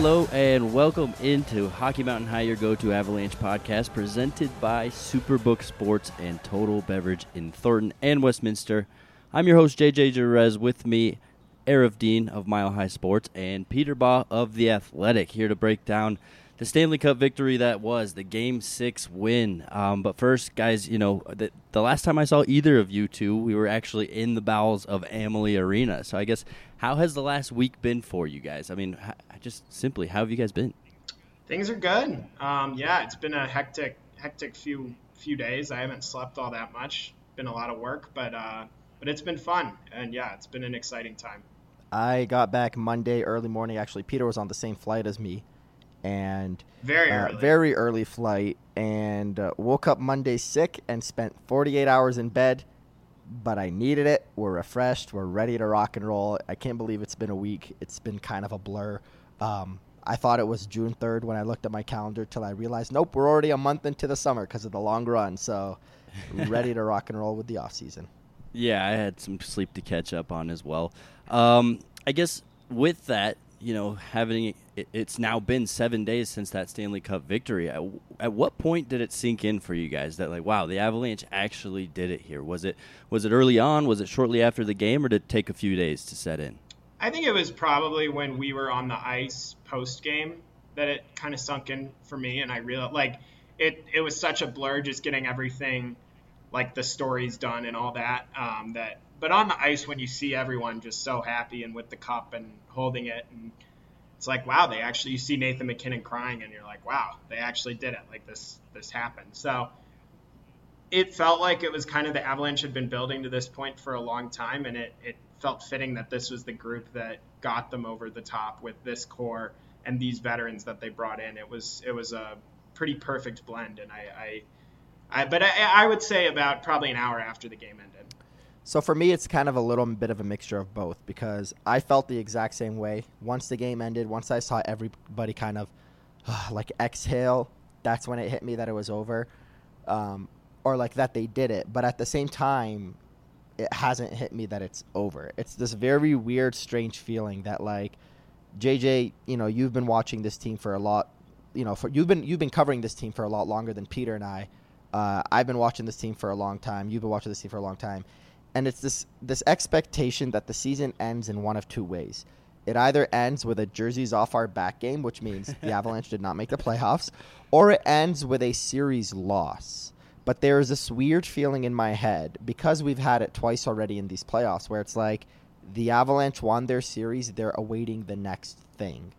Hello and welcome into Hockey Mountain High, your go-to Avalanche podcast, presented by Superbook Sports and Total Beverage in Thornton and Westminster. I'm your host JJ Jerez. With me, Aarif Deen of Mile High Sports and Peter Baugh of the Athletic, here to break down the Stanley Cup victory that was the Game Six win. Um, but first, guys, you know the, the last time I saw either of you two, we were actually in the bowels of Amalie Arena. So I guess how has the last week been for you guys? I mean, just simply, how have you guys been? Things are good. Um, yeah, it's been a hectic, hectic few few days. I haven't slept all that much. Been a lot of work, but uh, but it's been fun, and yeah, it's been an exciting time. I got back Monday early morning. Actually, Peter was on the same flight as me and very uh, early. very early flight, and uh, woke up Monday sick and spent 48 hours in bed. But I needed it. We're refreshed. We're ready to rock and roll. I can't believe it's been a week. It's been kind of a blur. Um, I thought it was June 3rd when I looked at my calendar till I realized, nope, we're already a month into the summer because of the long run. So, ready to rock and roll with the off season. Yeah, I had some sleep to catch up on as well. Um, I guess with that, you know, having it, it's now been seven days since that Stanley Cup victory. At, at, what point did it sink in for you guys that like, wow, the Avalanche actually did it here? Was it was it early on? Was it shortly after the game, or did it take a few days to set in? I think it was probably when we were on the ice post game that it kind of sunk in for me, and I realized like it it was such a blur just getting everything like the stories done and all that um, that but on the ice when you see everyone just so happy and with the cup and holding it and it's like wow they actually you see Nathan MacKinnon crying and you're like wow they actually did it. Like this this happened. So it felt like it was kind of the avalanche had been building to this point for a long time and it, it felt fitting that this was the group that got them over the top with this core and these veterans that they brought in. It was it was a pretty perfect blend and I, I, I but I, I would say about probably an hour after the game ended so for me, it's kind of a little bit of a mixture of both because I felt the exact same way. Once the game ended, once I saw everybody kind of uh, like exhale, that's when it hit me that it was over, um, or like that they did it. But at the same time, it hasn't hit me that it's over. It's this very weird, strange feeling that like JJ, you know, you've been watching this team for a lot. You know, for you've been you've been covering this team for a lot longer than Peter and I. Uh, I've been watching this team for a long time. You've been watching this team for a long time and it's this this expectation that the season ends in one of two ways. It either ends with a jerseys off our back game, which means the Avalanche did not make the playoffs, or it ends with a series loss. But there is this weird feeling in my head because we've had it twice already in these playoffs where it's like the Avalanche won their series, they're awaiting the next thing.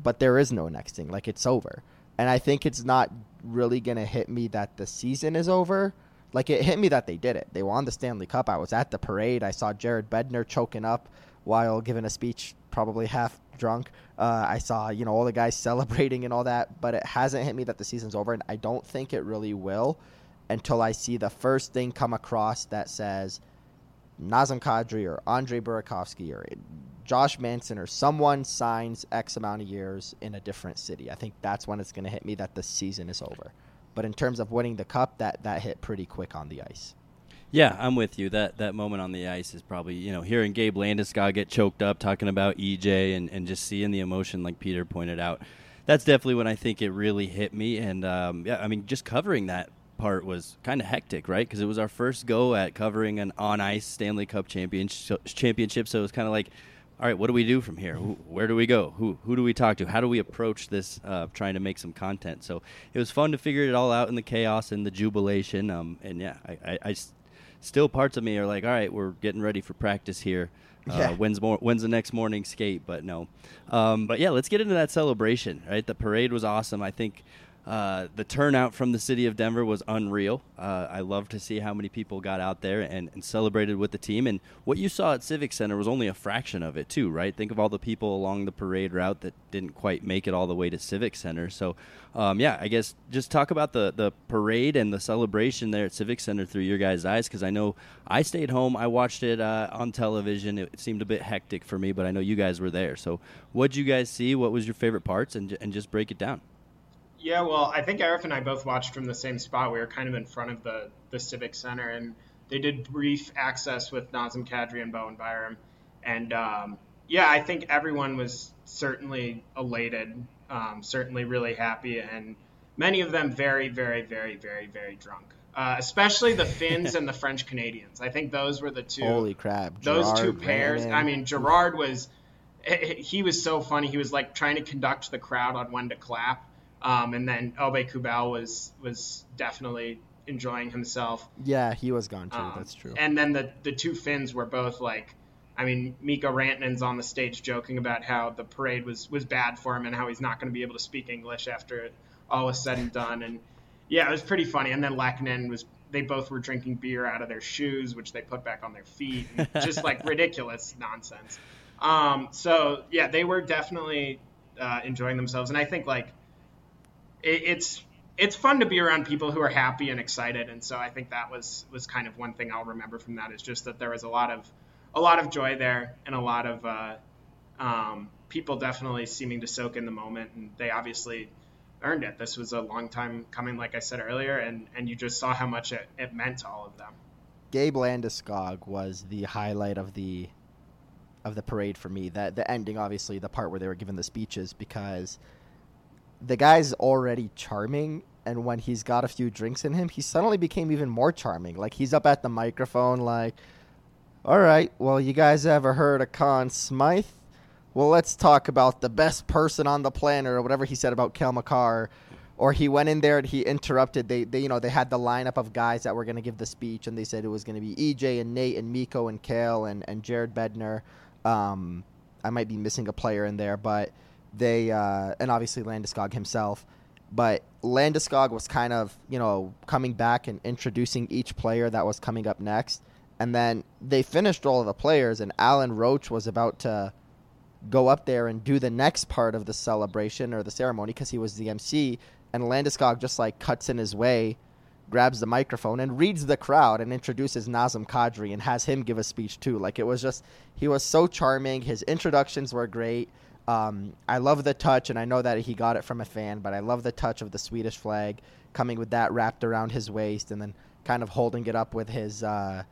But there is no next thing, like it's over. And I think it's not really going to hit me that the season is over like it hit me that they did it. They won the Stanley Cup. I was at the parade. I saw Jared Bednar choking up while giving a speech, probably half drunk. Uh, I saw you know all the guys celebrating and all that, but it hasn't hit me that the season's over, and I don't think it really will until I see the first thing come across that says Nazem Kadri or Andre Burakovsky or Josh Manson or someone signs X amount of years in a different city. I think that's when it's going to hit me that the season is over. But in terms of winning the cup, that that hit pretty quick on the ice. Yeah, I'm with you. That that moment on the ice is probably you know hearing Gabe Landeskog get choked up talking about EJ and and just seeing the emotion like Peter pointed out. That's definitely when I think it really hit me. And um, yeah, I mean just covering that part was kind of hectic, right? Because it was our first go at covering an on ice Stanley Cup championship. Championship, so it was kind of like all right, what do we do from here? Who, where do we go? Who who do we talk to? How do we approach this? Uh, trying to make some content. So it was fun to figure it all out in the chaos and the jubilation. Um, and yeah, I, I, I still parts of me are like, all right, we're getting ready for practice here. Uh, yeah. when's more when's the next morning skate? But no, um, but yeah, let's get into that celebration. Right, the parade was awesome. I think uh, the turnout from the city of Denver was unreal. Uh, I love to see how many people got out there and, and, celebrated with the team. And what you saw at Civic Center was only a fraction of it, too, right? Think of all the people along the parade route that didn't quite make it all the way to Civic Center. So, um, yeah, I guess just talk about the, the parade and the celebration there at Civic Center through your guys' eyes, because I know I stayed home. I watched it uh, on television. It, seemed a bit hectic for me, but I know you guys were there. So, what did you guys see? What was your favorite parts? And, and just break it down. Yeah, well, I think Aarif and I both watched from the same spot. We were kind of in front of the, the Civic Center, and they did brief access with Nazem Kadri and Bowen Byram. And um, yeah, I think everyone was certainly elated, um, certainly really happy, and many of them very, very, very, very, very drunk. Uh, especially the Finns and the French Canadians. I think those were the two. Holy crap! Those two pairs. I mean, Girard was. He was so funny. He was like trying to conduct the crowd on when to clap, um, and then Obe Kubel was was definitely enjoying himself. yeah, he was gone too. Um, That's true. And then the the two Finns were both like, I mean, Mikko Rantanen's on the stage joking about how the parade was was bad for him and how he's not going to be able to speak English after all was said and done. And yeah, it was pretty funny. And then Lehkonen was. They both were drinking beer out of their shoes, which they put back on their feet. and just like ridiculous nonsense. Um, so yeah, they were definitely uh, enjoying themselves, and I think like it, it's it's fun to be around people who are happy and excited, and so I think that was was kind of one thing I'll remember from that is just that there was a lot of a lot of joy there and a lot of uh, um, people definitely seeming to soak in the moment, and they obviously earned it. This was a long time coming, like I said earlier, and and you just saw how much it, it meant to all of them. Gabe Landeskog was the highlight of the of the parade for me. That the ending, obviously, the part where they were giving the speeches, because the guy's already charming, and when he's got a few drinks in him, he suddenly became even more charming. Like he's up at the microphone, like, "All right, well, you guys ever heard of Conn Smythe? Well, let's talk about the best person on the planet, or whatever he said about Cale Makar." Or he went in there and he interrupted. They, they, you know, they had the lineup of guys that were going to give the speech, and they said it was going to be EJ and Nate and Mikko and Cale and, and Jared Bednar. Um, I might be missing a player in there, but they uh, and obviously Landeskog himself. But Landeskog was kind of you know coming back and introducing each player that was coming up next, and then they finished all of the players, and Alan Roach was about to go up there and do the next part of the celebration or the ceremony because he was the MC, and Landeskog just like cuts in his way, grabs the microphone and reads the crowd and introduces Nazem Kadri and has him give a speech too. Like it was just he was so charming. His introductions were great. Um, I love the touch, and I know that he got it from a fan, but I love the touch of the Swedish flag coming with that wrapped around his waist and then kind of holding it up with his uh,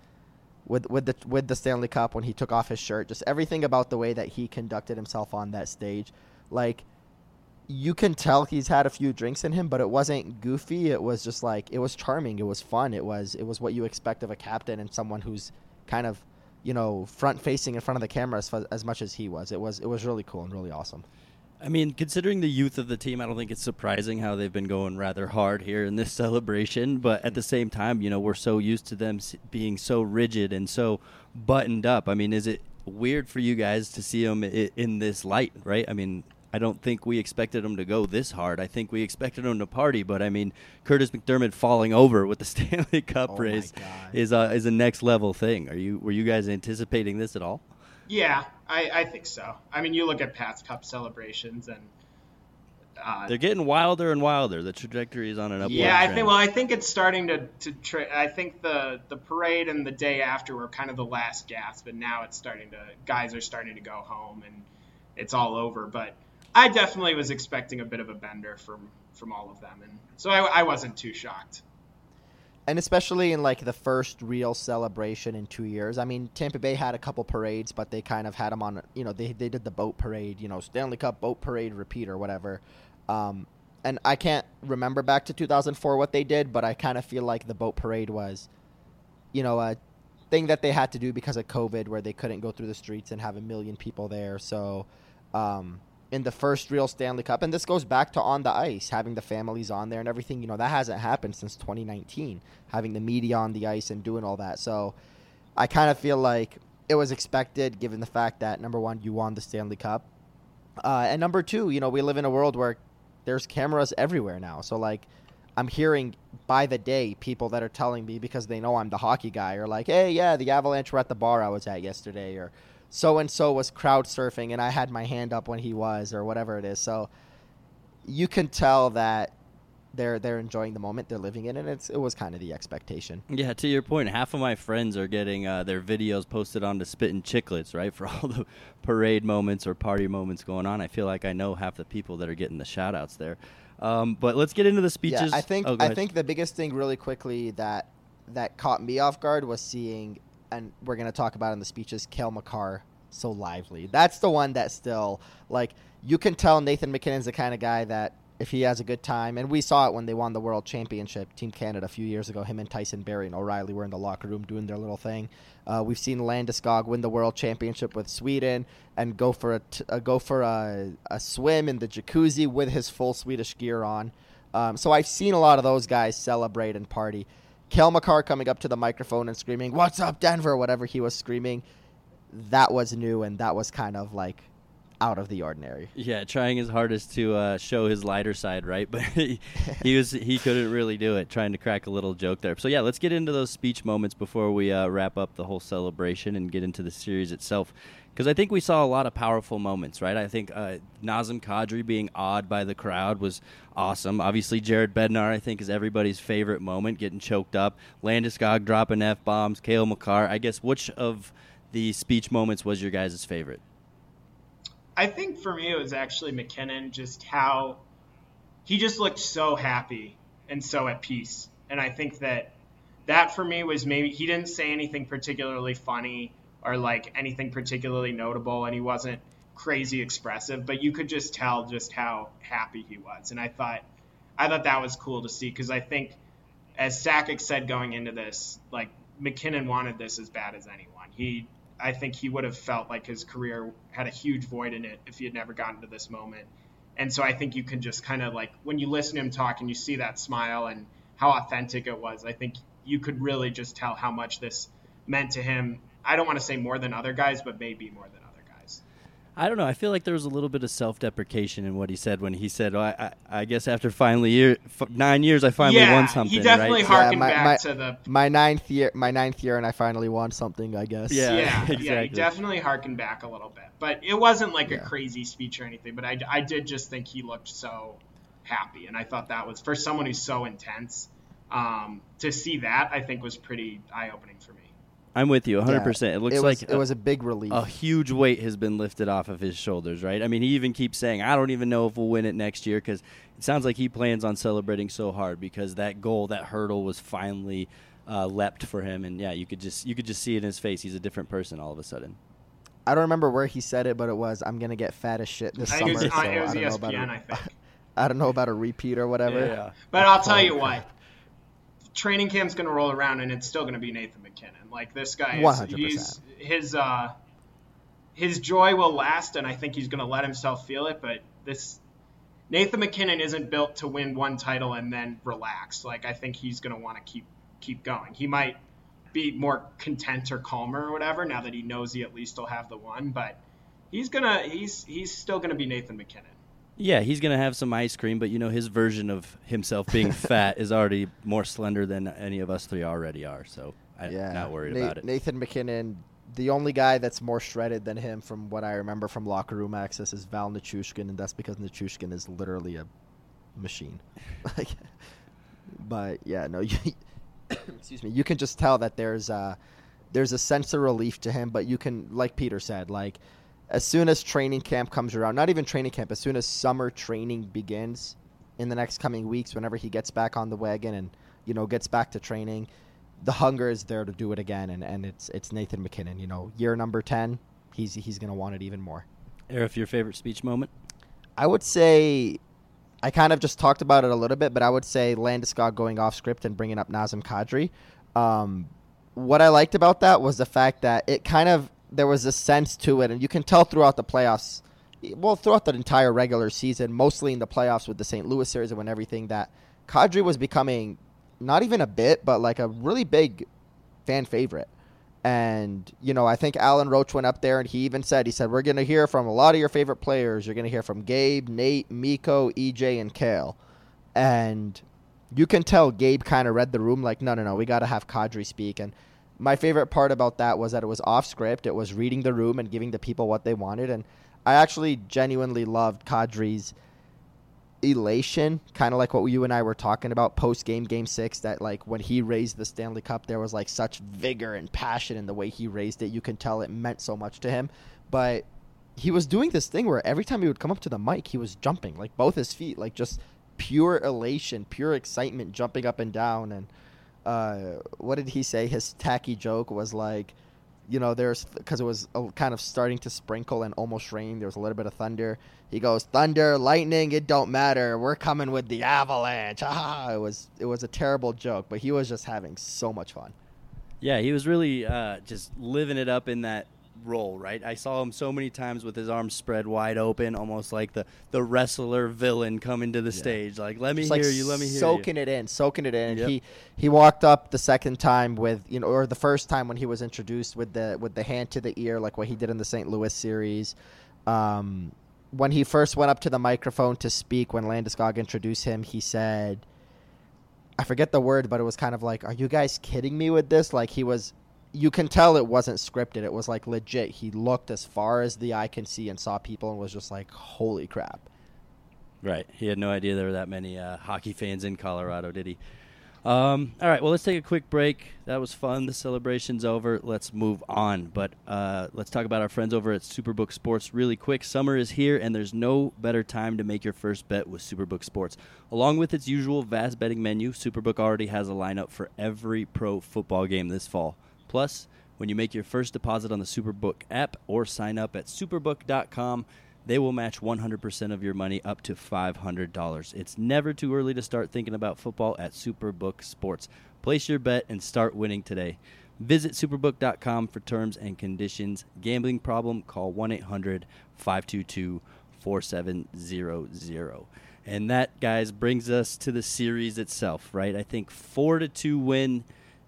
with with the with the Stanley Cup when he took off his shirt. Just everything about the way that he conducted himself on that stage, like you can tell he's had a few drinks in him, but it wasn't goofy. It was just like it was charming. It was fun. It was it was what you expect of a captain and someone who's kind of you know front facing in front of the camera as, as much as he was. It was it was really cool and really awesome. I mean, considering the youth of the team, I don't think it's surprising how they've been going rather hard here in this celebration. But at the same time, you know, we're so used to them being so rigid and so buttoned up. I mean, is it weird for you guys to see them in this light, right? I mean, I don't think we expected them to go this hard. I think we expected them to party, but I mean, Kurtis MacDermid falling over with the Stanley Cup Oh race is a, is a next level thing. Are you were you guys anticipating this at all? Yeah, I, I think so. I mean, you look at past Cup celebrations, and uh, They're getting wilder and wilder. The trajectory is on an upward yeah, I think. Well, I think it's starting to to. Tra- I think the the parade and the day after were kind of the last gasp, and now it's starting to. Guys are starting to go home, and it's all over. But I definitely was expecting a bit of a bender from from all of them, and so I, I wasn't too shocked. and especially in like the first real celebration in two years. I mean, Tampa Bay had a couple parades, but they kind of had them on. You know, they they did the boat parade, you know, Stanley Cup boat parade repeat or whatever. Um, and I can't remember back to 2004 what they did, but I kind of feel like the boat parade was, you know, a thing that they had to do because of COVID, where they couldn't go through the streets and have a million people there. So. Um, in the first real Stanley Cup, and this goes back to on the ice, having the families on there and everything. You know that hasn't happened since 2019, having the media on the ice and doing all that. So, I kind of feel like it was expected, given the fact that number one, you won the Stanley Cup, uh, and number two, you know we live in a world where there's cameras everywhere now. So like, I'm hearing by the day people that are telling me because they know I'm the hockey guy, are like, hey, yeah, the Avalanche were at the bar I was at yesterday, or so and so was crowd surfing and I had my hand up when he was, or whatever it is. So you can tell that they're they're enjoying the moment, they're living in it. And it's it was kind of the expectation. Yeah, to your point, half of my friends are getting uh, their videos posted onto Spittin' Chicklets, right? For all the parade moments or party moments going on. I feel like I know half the people that are getting the shout outs there. Um, but let's get into the speeches. Yeah, I think Oh, I ahead. think the biggest thing really quickly that that caught me off guard was seeing, and we're gonna talk about in the speeches, Cale Makar so lively. That's the one that still like you can tell Nathan MacKinnon's the kind of guy that if he has a good time, and we saw it when they won the World Championship, Team Canada a few years ago. Him and Tyson Barrie and O'Reilly were in the locker room doing their little thing. Uh, we've seen Landeskog win the World Championship with Sweden and go for a t- uh, go for a, a swim in the jacuzzi with his full Swedish gear on. Um, so I've seen a lot of those guys celebrate and party. Cale Makar coming up to the microphone and screaming, "What's up, Denver?" Whatever he was screaming, that was new and that was kind of like out of the ordinary. Yeah, trying his hardest to uh, show his lighter side, right? But he, he was he couldn't really do it. Trying to crack a little joke there. So yeah, let's get into those speech moments before we uh, wrap up the whole celebration and get into the series itself. Because I think we saw a lot of powerful moments, right? I think uh, Nazem Kadri being awed by the crowd was awesome. Obviously, Jared Bednar, I think, is everybody's favorite moment, getting choked up. Landeskog dropping f bombs. Cale Makar. I guess which of the speech moments was your guys' favorite? I think for me it was actually MacKinnon. just how he just looked so happy and so at peace. And I think that that for me was maybe he didn't say anything particularly funny or like anything particularly notable, and he wasn't crazy expressive, but you could just tell just how happy he was. And I thought I thought that was cool to see because I think as Sakic said going into this, like MacKinnon wanted this as bad as anyone. He I think he would have felt like his career had a huge void in it if he had never gotten to this moment. And so I think you can just kind of like when you listen to him talk and you see that smile and how authentic it was, I think you could really just tell how much this meant to him. I don't want to say more than other guys, but maybe more than other guys. I don't know. I feel like there was a little bit of self-deprecation in what he said when he said, oh, I, I, I, guess after finally year, f- nine years, I finally yeah, won something." he definitely right? harkened yeah, my, back my, to the my ninth year, my ninth year, and I finally won something. I guess. Yeah, yeah, exactly. yeah. He definitely harkened back a little bit, but it wasn't like Yeah. a crazy speech or anything. But I, I did just think he looked so happy, and I thought that was for someone who's so intense. Um, to see that, I think was pretty eye-opening for me. I'm with you 100. percent It looks it was, like it was a big relief. a huge weight has been lifted off of his shoulders, right? I mean, he even keeps saying, "I don't even know if we'll win it next year," because it sounds like he plans on celebrating so hard because that goal, that hurdle, was finally uh, leapt for him, and yeah, you could just you could just see it in his face. He's a different person all of a sudden. I don't remember where he said it, but it was, "I'm gonna get fat as shit this I summer." think it was, so it was I don't know about ESPN, a- I think. I don't know about a repeat or whatever. Yeah. But I'll tell you crap. what, training camp's going to roll around, and it's still going to be Nathan MacKinnon. Like this guy, is, 100%. he's his uh, his joy will last, and I think he's going to let himself feel it. But this Nathan MacKinnon isn't built to win one title and then relax. Like I think he's going to want to keep keep going. He might be more content or calmer or whatever now that he knows he at least will have the one, but. He's gonna. He's he's still gonna be Nathan MacKinnon. Yeah, he's gonna have some ice cream, but you know his version of himself being fat is already more slender than any of us three already are. So I'm yeah, not worried Na- about it. Nathan MacKinnon, the only guy that's more shredded than him, from what I remember from locker room access, is Val Nichushkin, and that's because Nichushkin is literally a machine. like, but yeah, no, you, excuse me. You can just tell that there's uh, there's a sense of relief to him, but you can, like Peter said, like as soon as training camp comes around, not even training camp, as soon as summer training begins in the next coming weeks, whenever he gets back on the wagon and you know gets back to training, the hunger is there to do it again, and, and it's it's Nathan MacKinnon. You know, year number ten, he's he's gonna want it even more. Aarif, your favorite speech moment? I would say, I kind of just talked about it a little bit, but I would say Landeskog going off script and bringing up Nazem Kadri. Um, what I liked about that was the fact that it kind of there was a sense to it, and you can tell throughout the playoffs, well, throughout the entire regular season, mostly in the playoffs with the St. Louis series and when everything that Kadri was becoming not even a bit, but like a really big fan favorite. And, you know, I think Alan Roach went up there and he even said, he said, we're going to hear from a lot of your favorite players. You're going to hear from Gabe, Nate, Mikko, EJ, and Cale. And you can tell Gabe kind of read the room like, no, no, no, we got to have Kadri speak. And my favorite part about that was that it was off script. It was reading the room and giving the people what they wanted. And I actually genuinely loved Kadri's elation, kind of like what you and I were talking about post game, game six. That like when he raised the Stanley Cup, there was like such vigor and passion in the way he raised it. You can tell it meant so much to him. But he was doing this thing where every time he would come up to the mic, he was jumping, like both his feet, like just pure elation, pure excitement, jumping up and down. And uh, what did he say? His tacky joke was like, you know, there's because it was uh, kind of starting to sprinkle and almost rain. There was a little bit of thunder. He goes, "Thunder, lightning, it don't matter. We're coming with the avalanche." Ah, it was it was a terrible joke, but he was just having so much fun. Yeah, he was really uh, just living it up in that role, right? I saw him so many times with his arms spread wide open, almost like the, the wrestler villain coming to the yeah. stage. Like, let me Just hear like you, let me hear soaking you. Soaking it in, soaking it in. Yep. He he walked up the second time with you know, or the first time when he was introduced with the with the hand to the ear, like what he did in the St. Louis series. Um, when he first went up to the microphone to speak, when Landeskog introduced him, he said. I forget the word, but it was kind of like, "Are you guys kidding me with this?" Like he was you can tell it wasn't scripted. It was like legit. He looked as far as the eye can see and saw people and was just like, "Holy crap!" Right. He had no idea there were that many uh, hockey fans in Colorado, did he? Um, all right. Well, let's take a quick break. That was fun. The celebration's over. Let's move on. But uh, let's talk about our friends over at Superbook Sports really quick. Summer is here, and there's no better time to make your first bet with Superbook Sports. Along with its usual vast betting menu, Superbook already has a lineup for every pro football game this fall. Plus, when you make your first deposit on the Superbook app or sign up at superbook.com, they will match 100% of your money up to $500. It's never too early to start thinking about football at Superbook Sports. Place your bet and start winning today. Visit superbook.com for terms and conditions. Gambling problem? Call 1 800 522 4700. And that, guys, brings us to the series itself, right? I think 4 to 2 win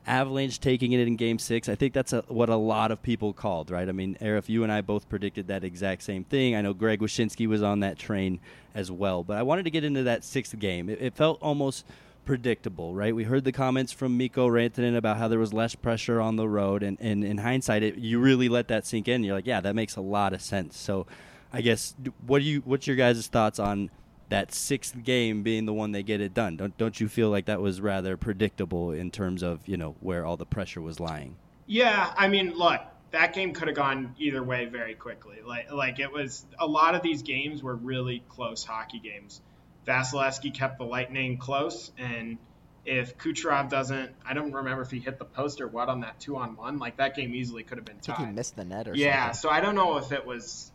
Avalanche taking it in Game Six. I think that's a, what a lot of people called, right? I mean, Aarif, you and I both predicted that exact same thing. I know Greg Wyshynski was on that train as well, but I wanted to get into that sixth game. It, it felt almost predictable, right? We heard the comments from Mikko Rantanen about how there was less pressure on the road, and, and in hindsight, it, you really let that sink in. You're like, yeah, that makes a lot of sense. So, I guess what do you what's your guys' thoughts on that sixth game being the one they get it done. Don't don't you feel like that was rather predictable in terms of you know where all the pressure was lying? Yeah, I mean, look, that game could have gone either way very quickly. Like like it was a lot of these games were really close hockey games. Vasilevskiy kept the Lightning close, and if Kucherov doesn't, I don't remember if he hit the post or what on that two on one. Like that game easily could have been tied. I think he missed the net or yeah, something. so I don't know if it was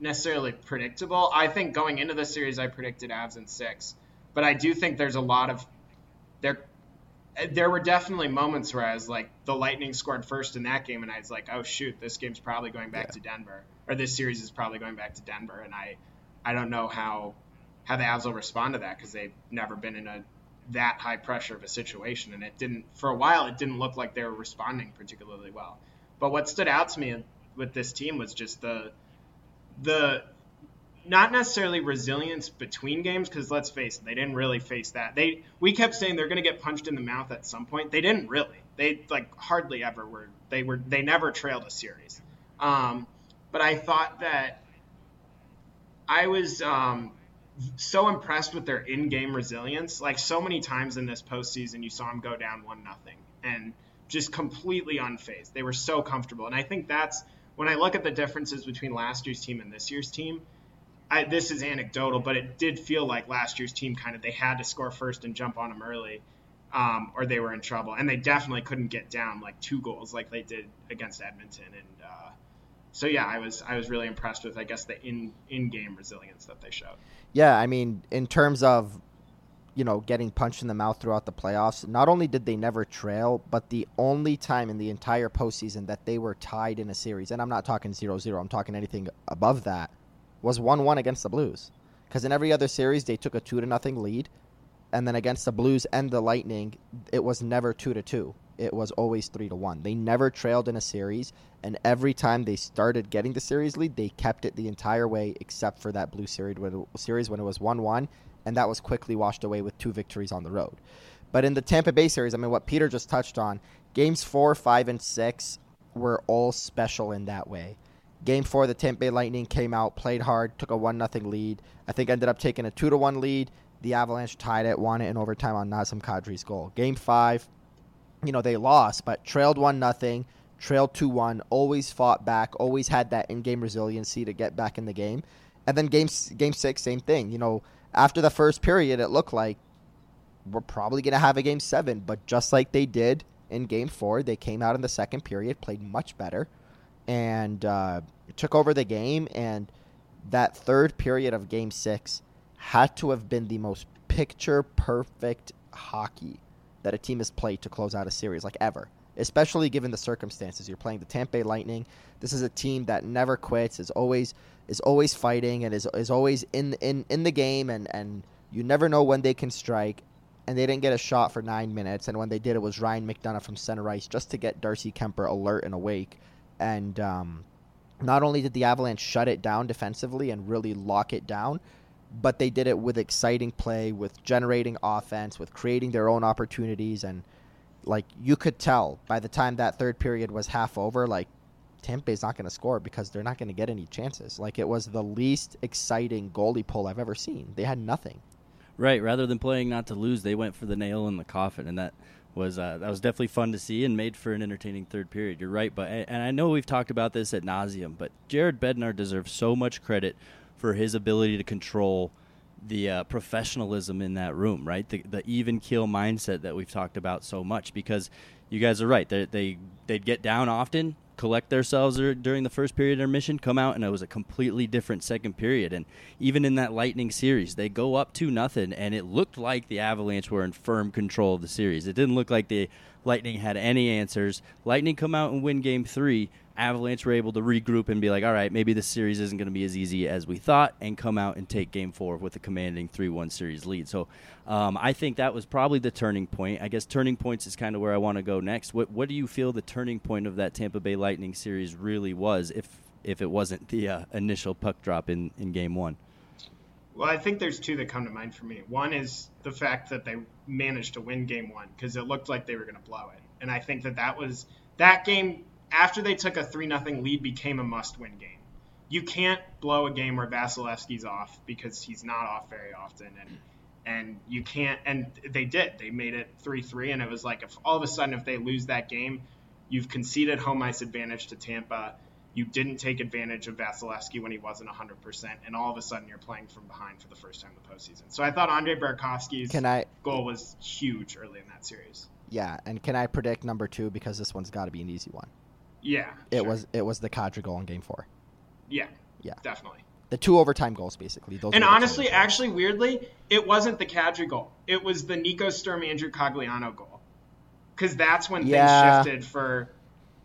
necessarily predictable. I think going into the series, I predicted Avs in six, but I do think there's a lot of there. There were definitely moments where I was like, the Lightning scored first in that game, and I was like, oh shoot, this game's probably going back yeah. to Denver, or this series is probably going back to Denver, and I, I don't know how, how the Avs will respond to that because they've never been in a that high pressure of a situation, and it didn't for a while. It didn't look like they were responding particularly well. But what stood out to me with this team was just the the not necessarily resilience between games because let's face it, they didn't really face that. They we kept saying they're going to get punched in the mouth at some point. They didn't really. They like hardly ever were. They were. They never trailed a series. Um, but I thought that I was um, so impressed with their in-game resilience. Like so many times in this postseason, you saw them go down one nothing and just completely unfazed. They were so comfortable, and I think that's when I look at the differences between last year's team and this year's team, I, this is anecdotal, but it did feel like last year's team kind of they had to score first and jump on them early, um, or they were in trouble, and they definitely couldn't get down like two goals like they did against Edmonton, and uh, so yeah, I was I was really impressed with I guess the in in game resilience that they showed. Yeah, I mean in terms of you know, getting punched in the mouth throughout the playoffs. Not only did they never trail, but the only time in the entire postseason that they were tied in a series, and I'm not talking 0 0, I'm talking anything above that, was 1 1 against the Blues. Because in every other series, they took a 2 to nothing lead. And then against the Blues and the Lightning, it was never 2 to 2. It was always 3 to 1. They never trailed in a series. And every time they started getting the series lead, they kept it the entire way, except for that Blue series when it, was 1 1 and that was quickly washed away with two victories on the road. But in the Tampa Bay series, I mean, what Peter just touched on, games four, five, and six were all special in that way. Game four, the Tampa Bay Lightning came out, played hard, took a one nothing lead. I think ended up taking a two to one lead. The Avalanche tied it, won it in overtime on Nazem Kadri's goal. Game five, you know they lost, but trailed one nothing, trailed two one, always fought back, always had that in game resiliency to get back in the game. And then game game six, same thing. You know after the first period, it looked like we're probably going to have a game seven. But just like they did in game four, they came out in the second period, played much better, and uh, took over the game. And that third period of Game Six had to have been the most picture perfect hockey that a team has played to close out a series, like ever. Especially given the circumstances, you're playing the Tampa Bay Lightning. This is a team that never quits, is always is always fighting, and is is always in in in the game, and and you never know when they can strike. And they didn't get a shot for nine minutes, and when they did, it was Ryan McDonagh from center ice just to get Darcy Kuemper alert and awake. And um, not only did the Avalanche shut it down defensively and really lock it down, but they did it with exciting play, with generating offense, with creating their own opportunities, and like you could tell by the time that third period was half over, like Tampa Bay's not going to score because they're not going to get any chances. Like it was the least exciting goalie pull I've ever seen. They had nothing. Right. Rather than playing not to lose, they went for the nail in the coffin, and that was uh, that was definitely fun to see and made for an entertaining third period. You're right, but and I know we've talked about this at nauseum, but Jared Bednar deserves so much credit for his ability to control the uh, professionalism in that room, right? The, the even keel mindset that we've talked about so much because you guys are right. They, they, they'd get down often, collect themselves during the first period of their mission, come out, and it was a completely different second period. And even in that Lightning series, they go up to nothing, and it looked like the Avalanche were in firm control of the series. It didn't look like the Lightning had any answers. Lightning come out and win game three. Avalanche were able to regroup and be like, all right, maybe this series isn't going to be as easy as we thought, and come out and take game four with a commanding 3 1 series lead. So um, I think that was probably the turning point. I guess turning points is kind of where I want to go next. What, what do you feel the turning point of that Tampa Bay Lightning series really was, if, if it wasn't the uh, initial puck drop in, in game one? Well, I think there's two that come to mind for me. One is the fact that they managed to win game one because it looked like they were going to blow it. And I think that that was that game after they took a 3 0 lead became a must win game. You can't blow a game where Vasilevskiy's off because he's not off very often. And and you can't and they did they made it 3-3 and it was like if all of a sudden if they lose that game you've conceded home ice advantage to tampa you didn't take advantage of Vasilevskiy when he wasn't 100%, and all of a sudden you're playing from behind for the first time in the postseason. So I thought Andre Burakovsky's can I, goal was huge early in that series. Yeah, and can I predict number two because this one's got to be an easy one. Yeah, it sure. was it was the Kadri goal in Game Four. Yeah, yeah, definitely. The two overtime goals, basically. Those and honestly, actually, weirdly, it wasn't the Kadri goal. It was the Nico Sturm Andrew Cogliano goal, because that's when yeah. things shifted for.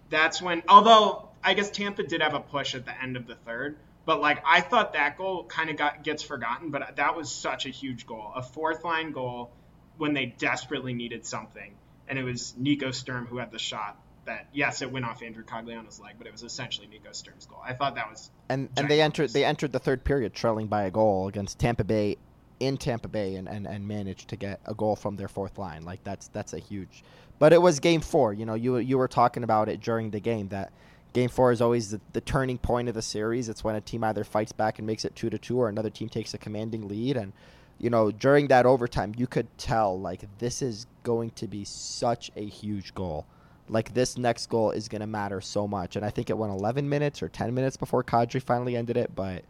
That's when, although I guess Tampa did have a push at the end of the third, but like I thought that goal kind of got gets forgotten, but that was such a huge goal, a fourth line goal when they desperately needed something, and it was Nico Sturm who had the shot that yes, it went off Andrew Cogliano's leg, but it was essentially Nico Sturm's goal. I thought that was and and they entered they entered the third period trailing by a goal against Tampa Bay in Tampa Bay and, and, and managed to get a goal from their fourth line. Like that's that's a huge. But it was game four. You know, you you were talking about it during the game that Game four is always the, the, turning point of the series. It's when a team either fights back and makes it two to two, or another team takes a commanding lead. And you know, during that overtime, you could tell like this is going to be such a huge goal. Like this next goal is going to matter so much. And I think it went 11 minutes or 10 minutes before Kadri finally ended it. But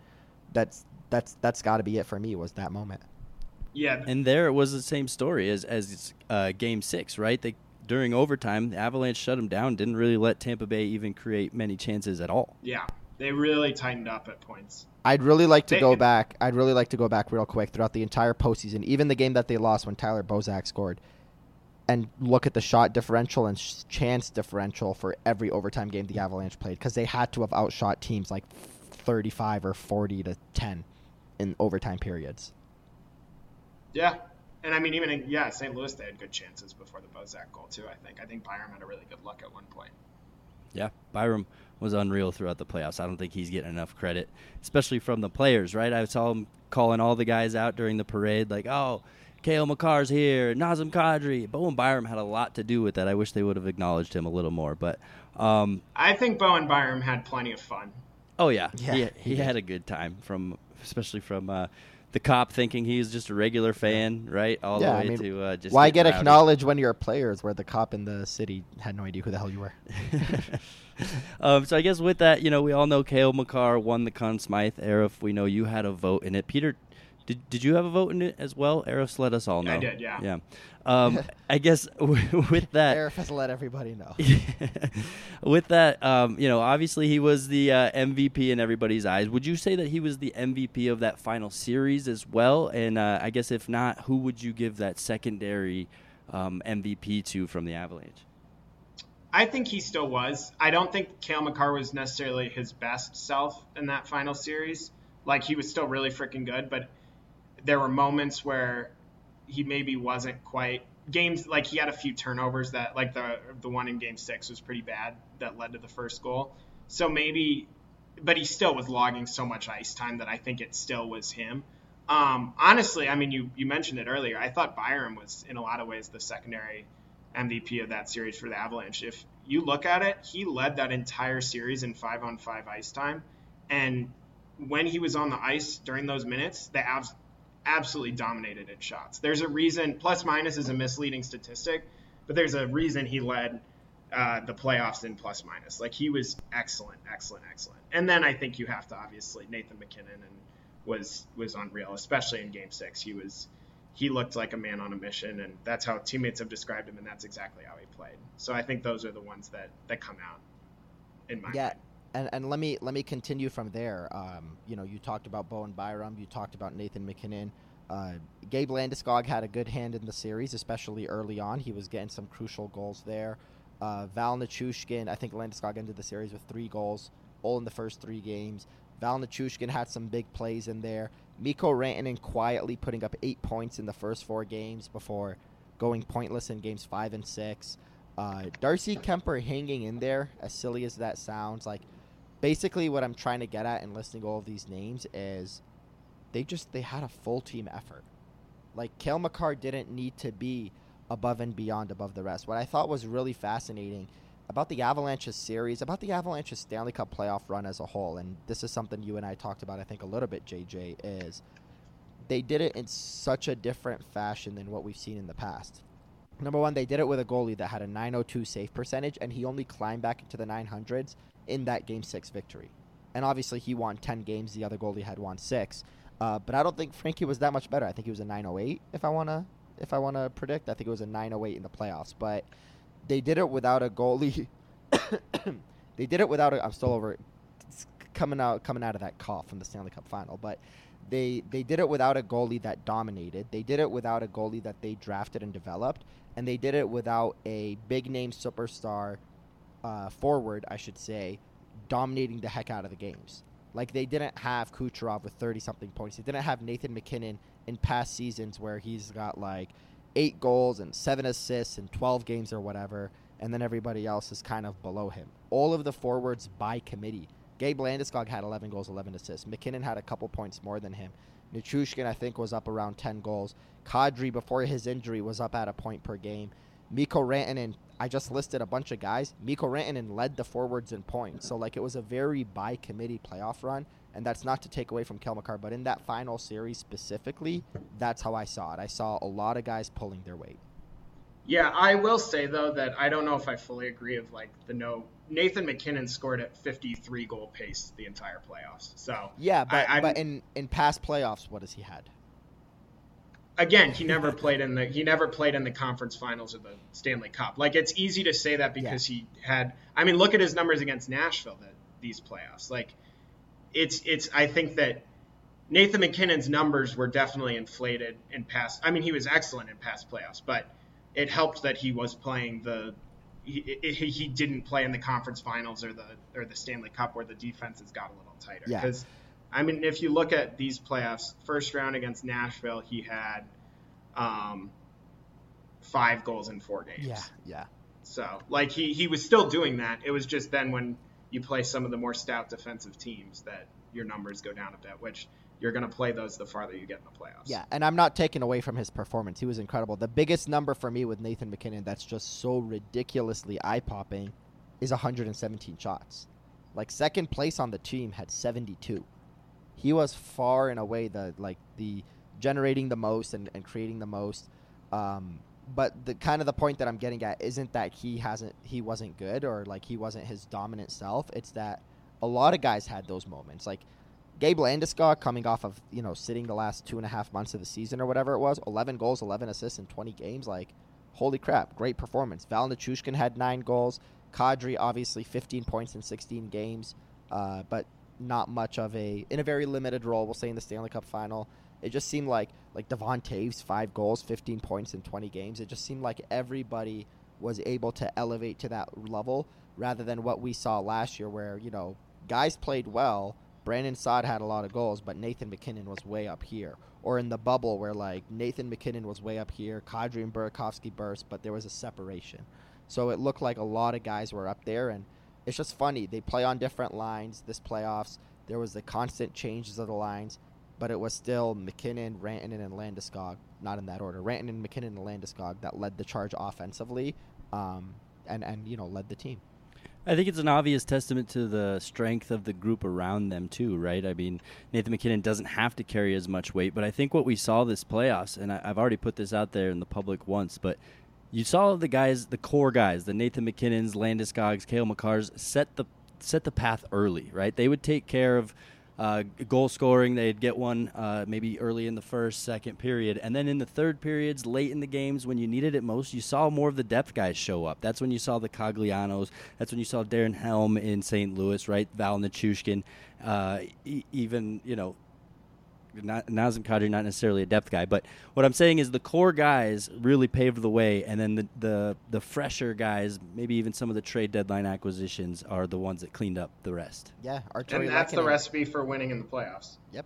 that's that's that's got to be it for me. Was that moment? Yeah. And there it was the same story as as uh, Game Six, right? They during overtime, the Avalanche shut them down. Didn't really let Tampa Bay even create many chances at all. Yeah, they really tightened up at points. I'd really like to they, go back. I'd really like to go back real quick throughout the entire postseason, even the game that they lost when Tyler Bozak scored, and look at the shot differential and chance differential for every overtime game the Avalanche played because they had to have outshot teams like 35 or 40 to 10 in overtime periods. Yeah, and I mean, even in, yeah, St. Louis, they had good chances before the Bozak goal too. I think. I think Byram had a really good luck at one point. Yeah, Byram was unreal throughout the playoffs. I don't think he's getting enough credit, especially from the players. Right? I saw him calling all the guys out during the parade, like, "Oh, Cale Makar's here, Nazem Kadri." Bowen Byram had a lot to do with that. I wish they would have acknowledged him a little more, but um, I think Bowen Byram had plenty of fun. Oh yeah, yeah, he, he, he had a good time from, especially from. Uh, the cop thinking he's just a regular fan, right? All yeah, the way I mean, to uh, just why get rowdy. acknowledged when you're a player is where the cop in the city had no idea who the hell you were. um, so I guess with that, you know, we all know Cale Makar won the Conn Smythe era. We know you had a vote in it, Peter. Did, did you have a vote in it as well? Eros let us all know. I did, yeah. Yeah. Um, I guess with that, Aarif has let everybody know. with that, um, you know, obviously he was the uh, MVP in everybody's eyes. Would you say that he was the MVP of that final series as well? And uh, I guess if not, who would you give that secondary um, MVP to from the Avalanche? I think he still was. I don't think Cale Makar was necessarily his best self in that final series. Like he was still really freaking good, but there were moments where he maybe wasn't quite games like he had a few turnovers that like the the one in game 6 was pretty bad that led to the first goal. So maybe but he still was logging so much ice time that I think it still was him. Um, honestly, I mean you you mentioned it earlier. I thought Byram was in a lot of ways the secondary MVP of that series for the Avalanche. If you look at it, he led that entire series in 5 on 5 ice time and when he was on the ice during those minutes, the Avs absolutely dominated in shots. There's a reason plus minus is a misleading statistic, but there's a reason he led uh, the playoffs in plus minus. Like he was excellent, excellent, excellent. And then I think you have to obviously Nathan MacKinnon and was was unreal, especially in Game Six. He was he looked like a man on a mission, and that's how teammates have described him, and that's exactly how he played. So I think those are the ones that that come out in my yeah. And, and let me let me continue from there. Um, you know, you talked about Bowen Byram, you talked about Nathan MacKinnon. Uh, Gabe Landeskog had a good hand in the series, especially early on. He was getting some crucial goals there. Uh, Val Nichushkin, I think Landeskog ended the series with three goals, all in the first three games. Val Nichushkin had some big plays in there. Mikko Rantanen quietly putting up eight points in the first four games before going pointless in games five and six. Uh, Darcy Kuemper hanging in there, as silly as that sounds. Like, basically, what I'm trying to get at in listing all of these names is they just they had a full team effort. Like Cale Makar didn't need to be above and beyond above the rest. What I thought was really fascinating about the Avalanche's series, about the Avalanche's Stanley Cup playoff run as a whole, and this is something you and I talked about, I think, a little bit, JJ, is they did it in such a different fashion than what we've seen in the past. Number one, they did it with a goalie that had a 902 save percentage, and he only climbed back into the 900s in that Game 6 victory. And obviously, he won 10 games, the other goalie had won six. Uh, but I don't think Frankie was that much better. I think he was a 908 if I want to if I want to predict. I think it was a 908 in the playoffs, but they did it without a goalie. they did it without a I'm still over coming out coming out of that cough from the Stanley Cup final, but they they did it without a goalie that dominated. They did it without a goalie that they drafted and developed, and they did it without a big name superstar uh, forward, I should say, dominating the heck out of the games. Like they didn't have Kucherov with 30 something points. They didn't have Nathan MacKinnon in past seasons where he's got like eight goals and seven assists in 12 games or whatever, and then everybody else is kind of below him. All of the forwards by committee. Gabe Landeskog had 11 goals, 11 assists. MacKinnon had a couple points more than him. Nichushkin, I think, was up around 10 goals. Kadri, before his injury, was up at a point per game. Mikko Rantanen, I just listed a bunch of guys. Mikko Rantanen led the forwards in points. So, like, it was a very by committee playoff run. And that's not to take away from Cale Makar, but in that final series specifically, that's how I saw it. I saw a lot of guys pulling their weight. Yeah, I will say though that I don't know if I fully agree of like the no Nathan MacKinnon scored at 53 goal pace the entire playoffs. So Yeah, but I, but in in past playoffs, what has he had? again, he never played in the he never played in the conference finals of the Stanley Cup. Like it's easy to say that because he had. I mean, look at his numbers against Nashville that these playoffs. Like it's it's. I think that Nathan MacKinnon's numbers were definitely inflated in past. I mean, he was excellent in past playoffs, but it helped that he was playing the. He, he, didn't play in the conference finals or the or the Stanley Cup where the defenses got a little tighter. Yeah. Because I mean, if you look at these playoffs, first round against Nashville, he had um, five goals in four games. Yeah, yeah. So, like, he, he was still doing that. It was just then when you play some of the more stout defensive teams that your numbers go down a bit, which you're going to play those the farther you get in the playoffs. Yeah, and I'm not taking away from his performance. He was incredible. The biggest number for me with Nathan MacKinnon that's just so ridiculously eye popping is 117 shots. Like second place on the team had 72. He was far and away the like the generating the most and, and creating the most. Um, but the kind of the point that I'm getting at isn't that he hasn't he wasn't good or like he wasn't his dominant self. It's that a lot of guys had those moments. Like Gabe Landeskog coming off of you know sitting the last two and a half months of the season or whatever it was, 11 goals, 11 assists in 20 games. Like, holy crap, great performance. Val Nichushkin had nine goals. Kadri obviously 15 points in 16 games, uh, but not much of a in a very limited role. We'll say in the Stanley Cup final. It just seemed like like Devon Toews five goals, 15 points in 20 games. It just seemed like everybody was able to elevate to that level rather than what we saw last year, where you know guys played well Brandon Saad had a lot of goals, but Nathan MacKinnon was way up here. Or in the bubble where like Nathan MacKinnon was way up here, Kadri and Burakovsky burst, but there was a separation. So it looked like a lot of guys were up there, and it's just funny. They play on different lines this playoffs. There was the constant changes of the lines, but it was still MacKinnon, Rantanen, and Landeskog, not in that order. Rantanen, MacKinnon, and Landeskog that led the charge offensively, um, and and you know led the team. I think it's an obvious testament to the strength of the group around them too, right? I mean, Nathan MacKinnon doesn't have to carry as much weight, but I think what we saw this playoffs, and I, have already put this out there in the public once, but you saw the guys, the core guys, the Nathan MacKinnons, Landeskog's, Cale Makars, set the set the path early, right? They would take care of uh, goal scoring. They'd get one uh, maybe early in the first, second period. And then in the third periods, late in the games, when you needed it most, you saw more of the depth guys show up. That's when you saw the Coglianos. That's when you saw Darren Helm in St. Louis, right? Val Nichushkin. Uh, e- even, you know, not, Nazem Kadri, not necessarily a depth guy, but what I'm saying is the core guys really paved the way, and then the, the the fresher guys, maybe even some of the trade deadline acquisitions, are the ones that cleaned up the rest. Yeah, Artturi and that's Lehkonen. the recipe for winning in the playoffs. Yep,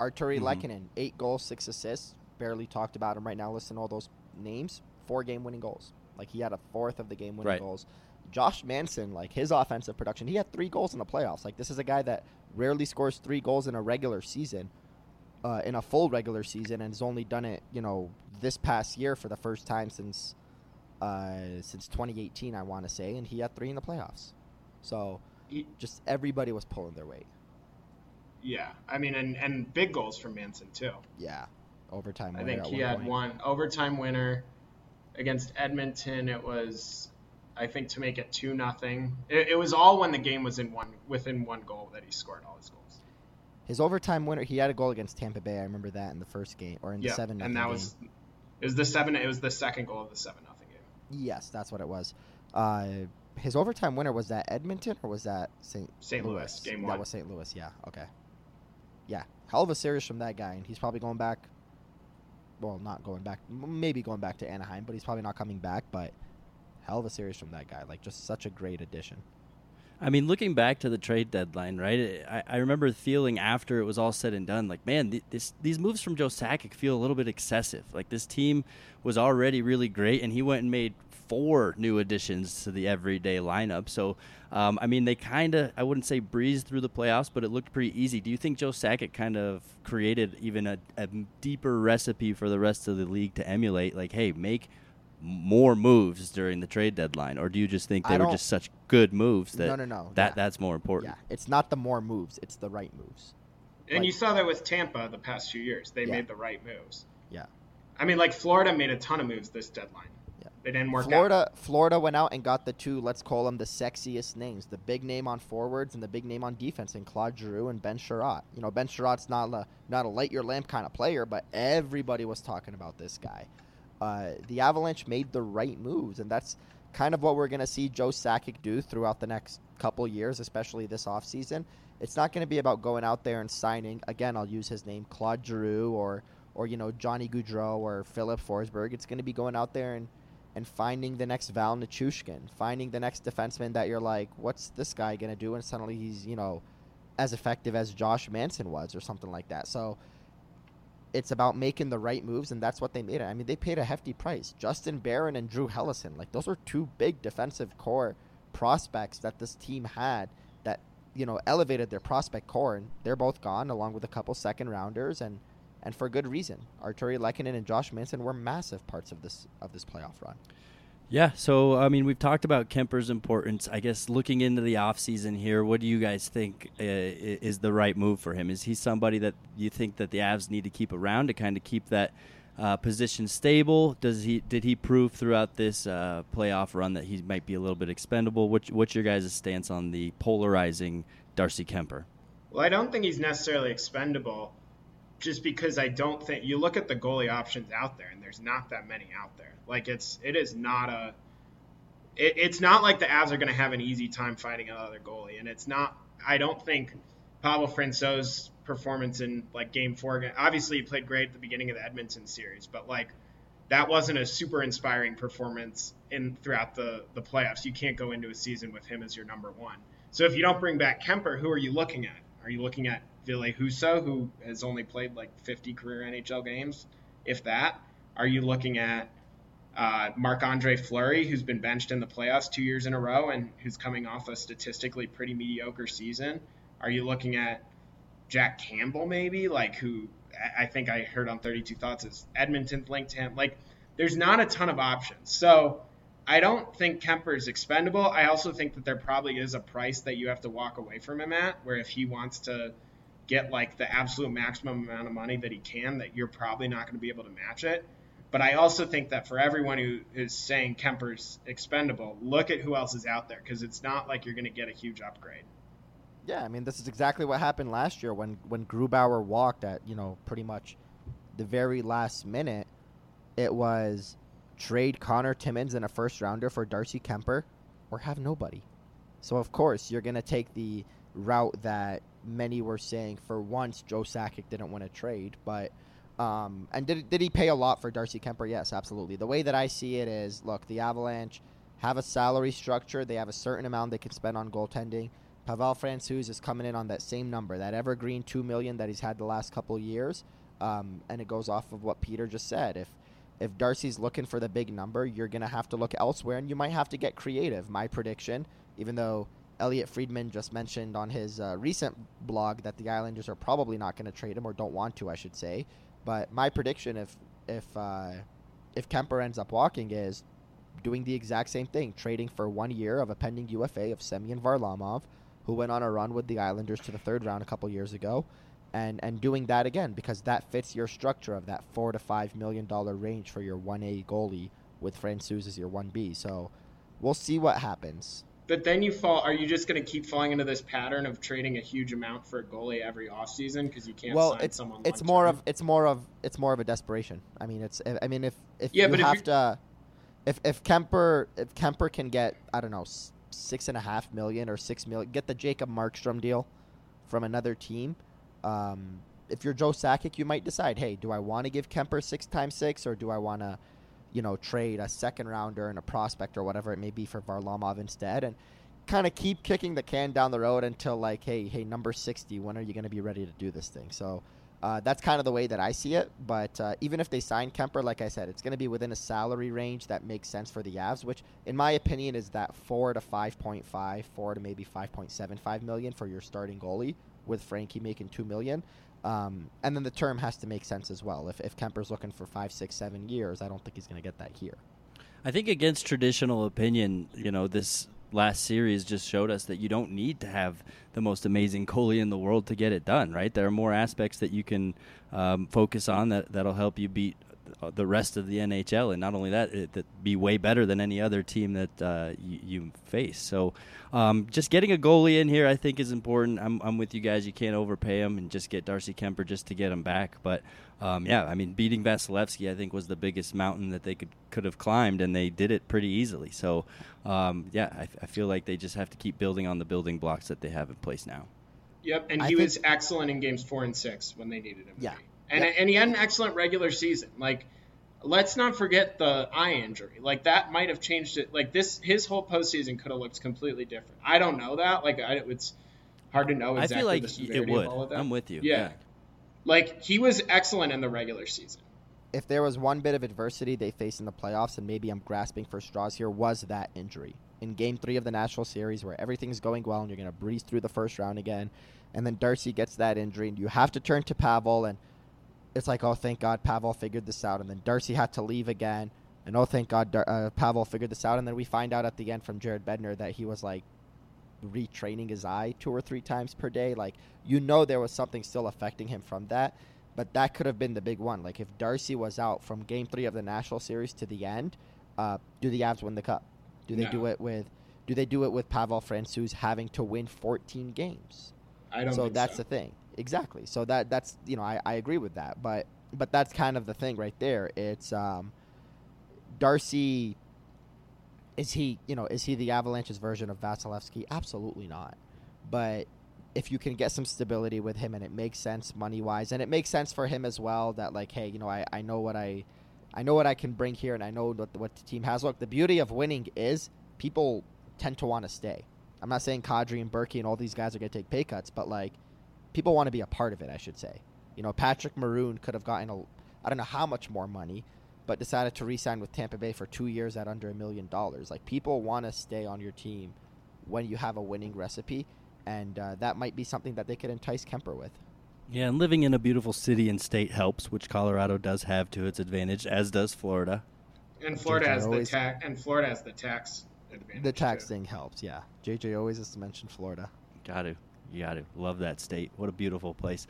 Artturi mm-hmm. Lehkonen, eight goals, six assists. Barely talked about him right now. Listen to all those names. Four game winning goals. Like he had a fourth of the game winning right. goals. Josh Manson, like his offensive production, he had three goals in the playoffs. Like this is a guy that rarely scores three goals in a regular season uh, in a full regular season and has only done it, you know, this past year for the first time since uh, since 2018, I want to say, and he had three in the playoffs. So just everybody was pulling their weight. Yeah, I mean, and and big goals from Manson too. Yeah, overtime. I think he one had point. one overtime winner against Edmonton. It was, I think, to make it two nothing. It, it was all when the game was in one within one goal that he scored all his goals. His overtime winner, he had a goal against Tampa Bay. I remember that in the first game or in the seven. and that game. was it was the seven. It was the second goal of the seven nothing game. Yes, that's what it was. Uh, his overtime winner was that Edmonton or was that St. St. Louis? Louis game one. That was St. Louis. Yeah. Okay. Yeah, hell of a series from that guy, and he's probably going back. Well, not going back. Maybe going back to Anaheim, but he's probably not coming back. But hell of a series from that guy. Like just such a great addition. I mean, looking back to the trade deadline, right? I, I remember feeling after it was all said and done, like, man, th- this, these moves from Joe Sakic feel a little bit excessive. Like this team was already really great, and he went and made four new additions to the everyday lineup. So, um, I mean, they kind of, I wouldn't say breezed through the playoffs, but it looked pretty easy. Do you think Joe Sakic kind of created even a, a deeper recipe for the rest of the league to emulate? Like, hey, make – more moves during the trade deadline, or do you just think they were just such good moves that no, no, no. that yeah. that's more important? Yeah, it's not the more moves; it's the right moves. And like, you saw that with Tampa the past few years; they yeah. made the right moves. Yeah. I mean, like Florida made a ton of moves this deadline. Yeah. They didn't work Florida, out. Florida went out and got the two, let's call them the sexiest names, the big name on forwards and the big name on defense, in Claude Giroux and Ben Chiarot. You know, Ben Chiarot's not a, not a light your lamp kind of player, but everybody was talking about this guy uh, the Avalanche made the right moves, and that's kind of what we're going to see Joe Sakic do throughout the next couple years, especially this offseason. It's not going to be about going out there and signing. Again, I'll use his name, Claude Giroux, or or you know Johnny Gaudreau or Philip Forsberg. It's going to be going out there and and finding the next Val Nichushkin, finding the next defenseman that you're like, what's this guy going to do? And suddenly he's you know as effective as Josh Manson was, or something like that. So it's about making the right moves, and that's what they made. I mean, they paid a hefty price. Justin Barron and Drew Hellison, like those are two big defensive core prospects that this team had that you know elevated their prospect core, and they're both gone, along with a couple second rounders, and and for good reason. Artturi Lehkonen and Josh Manson were massive parts of this of this playoff run. Yeah, so I mean, we've talked about Kuemper's importance. I guess looking into the offseason here, what do you guys think uh, is the right move for him? Is he somebody that you think that the Avs need to keep around to kind of keep that uh, position stable? Does he did he prove throughout this uh, playoff run that he might be a little bit expendable? What's, what's your guys' stance on the polarizing Darcy Kuemper? Well, I don't think he's necessarily expendable just because I don't think you look at the goalie options out there and there's not that many out there. Like it's it is not a it, it's not like the Avs are going to have an easy time fighting another goalie and it's not I don't think Pavel Francouz's performance in like game 4 obviously he played great at the beginning of the Edmonton series, but like that wasn't a super inspiring performance in throughout the the playoffs. You can't go into a season with him as your number 1. So if you don't bring back Kuemper, who are you looking at? Are you looking at Ville Husso, who has only played like 50 career NHL games, if that? Are you looking at uh, Marc Andre Fleury, who's been benched in the playoffs two years in a row and who's coming off a statistically pretty mediocre season? Are you looking at Jack Campbell, maybe? Like, who I think I heard on 32 Thoughts is Edmonton linked to him. Like, there's not a ton of options. So, I don't think Kuemper is expendable. I also think that there probably is a price that you have to walk away from him at, where if he wants to get like the absolute maximum amount of money that he can, that you're probably not going to be able to match it. But I also think that for everyone who is saying Kuemper's expendable, look at who else is out there because it's not like you're going to get a huge upgrade. Yeah, I mean this is exactly what happened last year when when Grubauer walked at you know pretty much the very last minute. It was trade Connor Timmins in a first rounder for Darcy Kuemper, or have nobody. So of course you're gonna take the route that many were saying for once Joe Sakic didn't want to trade, but um, and did did he pay a lot for Darcy Kuemper? Yes, absolutely. The way that I see it is, look, the Avalanche have a salary structure. They have a certain amount they can spend on goaltending. Pavel Francouz is coming in on that same number, that evergreen two million that he's had the last couple years, um, and it goes off of what Peter just said. If if Darcy's looking for the big number, you're gonna have to look elsewhere, and you might have to get creative. My prediction, even though Elliotte Friedman just mentioned on his uh, recent blog that the Islanders are probably not going to trade him or don't want to, I should say. But my prediction, if if uh, if Kuemper ends up walking, is doing the exact same thing, trading for one year of a pending UFA of Semyon Varlamov, who went on a run with the Islanders to the third round a couple years ago, and and doing that again because that fits your structure of that four to five million dollar range for your one A goalie with Francouz as your one B. So we'll see what happens. But then you fall. Are you just going to keep falling into this pattern of trading a huge amount for a goalie every offseason because you can't well, sign it's, someone? It's more of it's more of it's more of a desperation. I mean, it's I mean if if yeah, you have if to, if if Kuemper if Kuemper can get I don't know six and a half million or six million, get the Jacob Markstrom deal from another team. Um, if you're Joe Sakic, you might decide, hey, do I want to give Kuemper six times six or do I want to you know, trade a second rounder and a prospect or whatever it may be for Varlamov instead, and kind of keep kicking the can down the road until like, hey, hey, number sixty, when are you going to be ready to do this thing? So. Uh, that's kind of the way that I see it. But uh, even if they sign Kuemper, like I said, it's going to be within a salary range that makes sense for the Avs, which, in my opinion, is that four to five point five, four to maybe five point seven five million for your starting goalie, with Frankie making two million. Um, and then the term has to make sense as well. If, if Kuemper's looking for five, six, seven years, I don't think he's going to get that here. I think against traditional opinion, you know, this last series just showed us that you don't need to have the most amazing goalie in the world to get it done, right? There are more aspects that you can um, focus on that, that'll help you beat the rest of the NHL, and not only that, it, that be way better than any other team that uh, you, you, face. So, um, just getting a goalie in here, I think, is important. I'm, I'm with you guys. You can't overpay him and just get Darcy Kuemper just to get him back. But um, yeah, I mean, beating Vasilevskiy, I think, was the biggest mountain that they could could have climbed, and they did it pretty easily. So, um, yeah, I, I feel like they just have to keep building on the building blocks that they have in place now. Yep, and I he think- was excellent in games four and six when they needed him. to Yeah. Be. and Yep. and he had an excellent regular season. Like, let's not forget the eye injury. Like that might have changed it. Like this, his whole postseason could have looked completely different. I don't know that. Like, I, it's hard to know I exactly feel like the it severity would. of all of that. I'm with you. Yeah. Like he was excellent in the regular season. if there was one bit of adversity they faced in the playoffs, and maybe I'm grasping for straws here, was that injury. In game three of the Nashville Series, where everything's going well and you're going to breeze through the first round again, and then Darcy gets that injury, and you have to turn to Pavel, and it's like, oh, thank God Pavel figured this out. And then Darcy had to leave again, and oh, thank God Dar- uh, Pavel figured this out. And then we find out at the end from Jared Bednar that he was like retraining his eye two or three times per day. Like, you know, there was something still affecting him from that. But that could have been the big one. Like if Darcy was out from Game Three of the Nashville Series to the end, uh, do the Avs win the cup? Do they No. do it with? Do they do it with Pavel Francouz having to win 14 games? I don't. so that's so. the thing. Exactly. So that that's you know I, I agree with that, but but that's kind of the thing right there. It's um, Darcy. Is he you know is he the Avalanche's version of Vasilevskiy? Absolutely not. But if you can get some stability with him and it makes sense money wise and it makes sense for him as well that like hey you know I, I know what I I know what I can bring here and I know what the, what the team has. Look, the beauty of winning is people tend to want to stay. I'm not saying Kadri and Berkey and all these guys are going to take pay cuts, but like people want to be a part of it. I should say. You know, Patrick Maroon could have gotten a I don't know how much more money, but decided to re-sign with Tampa Bay for two years at under a million dollars. Like people want to stay on your team when you have a winning recipe, and uh, that might be something that they could entice Kuemper with. Yeah, and living in a beautiful city and state helps, which Colorado does have to its advantage, as does Florida. And Florida JJ has the tax. And Florida has the tax advantage. The tax too. thing helps, yeah. JJ always has to mention Florida. Got to, you got to love that state. What a beautiful place.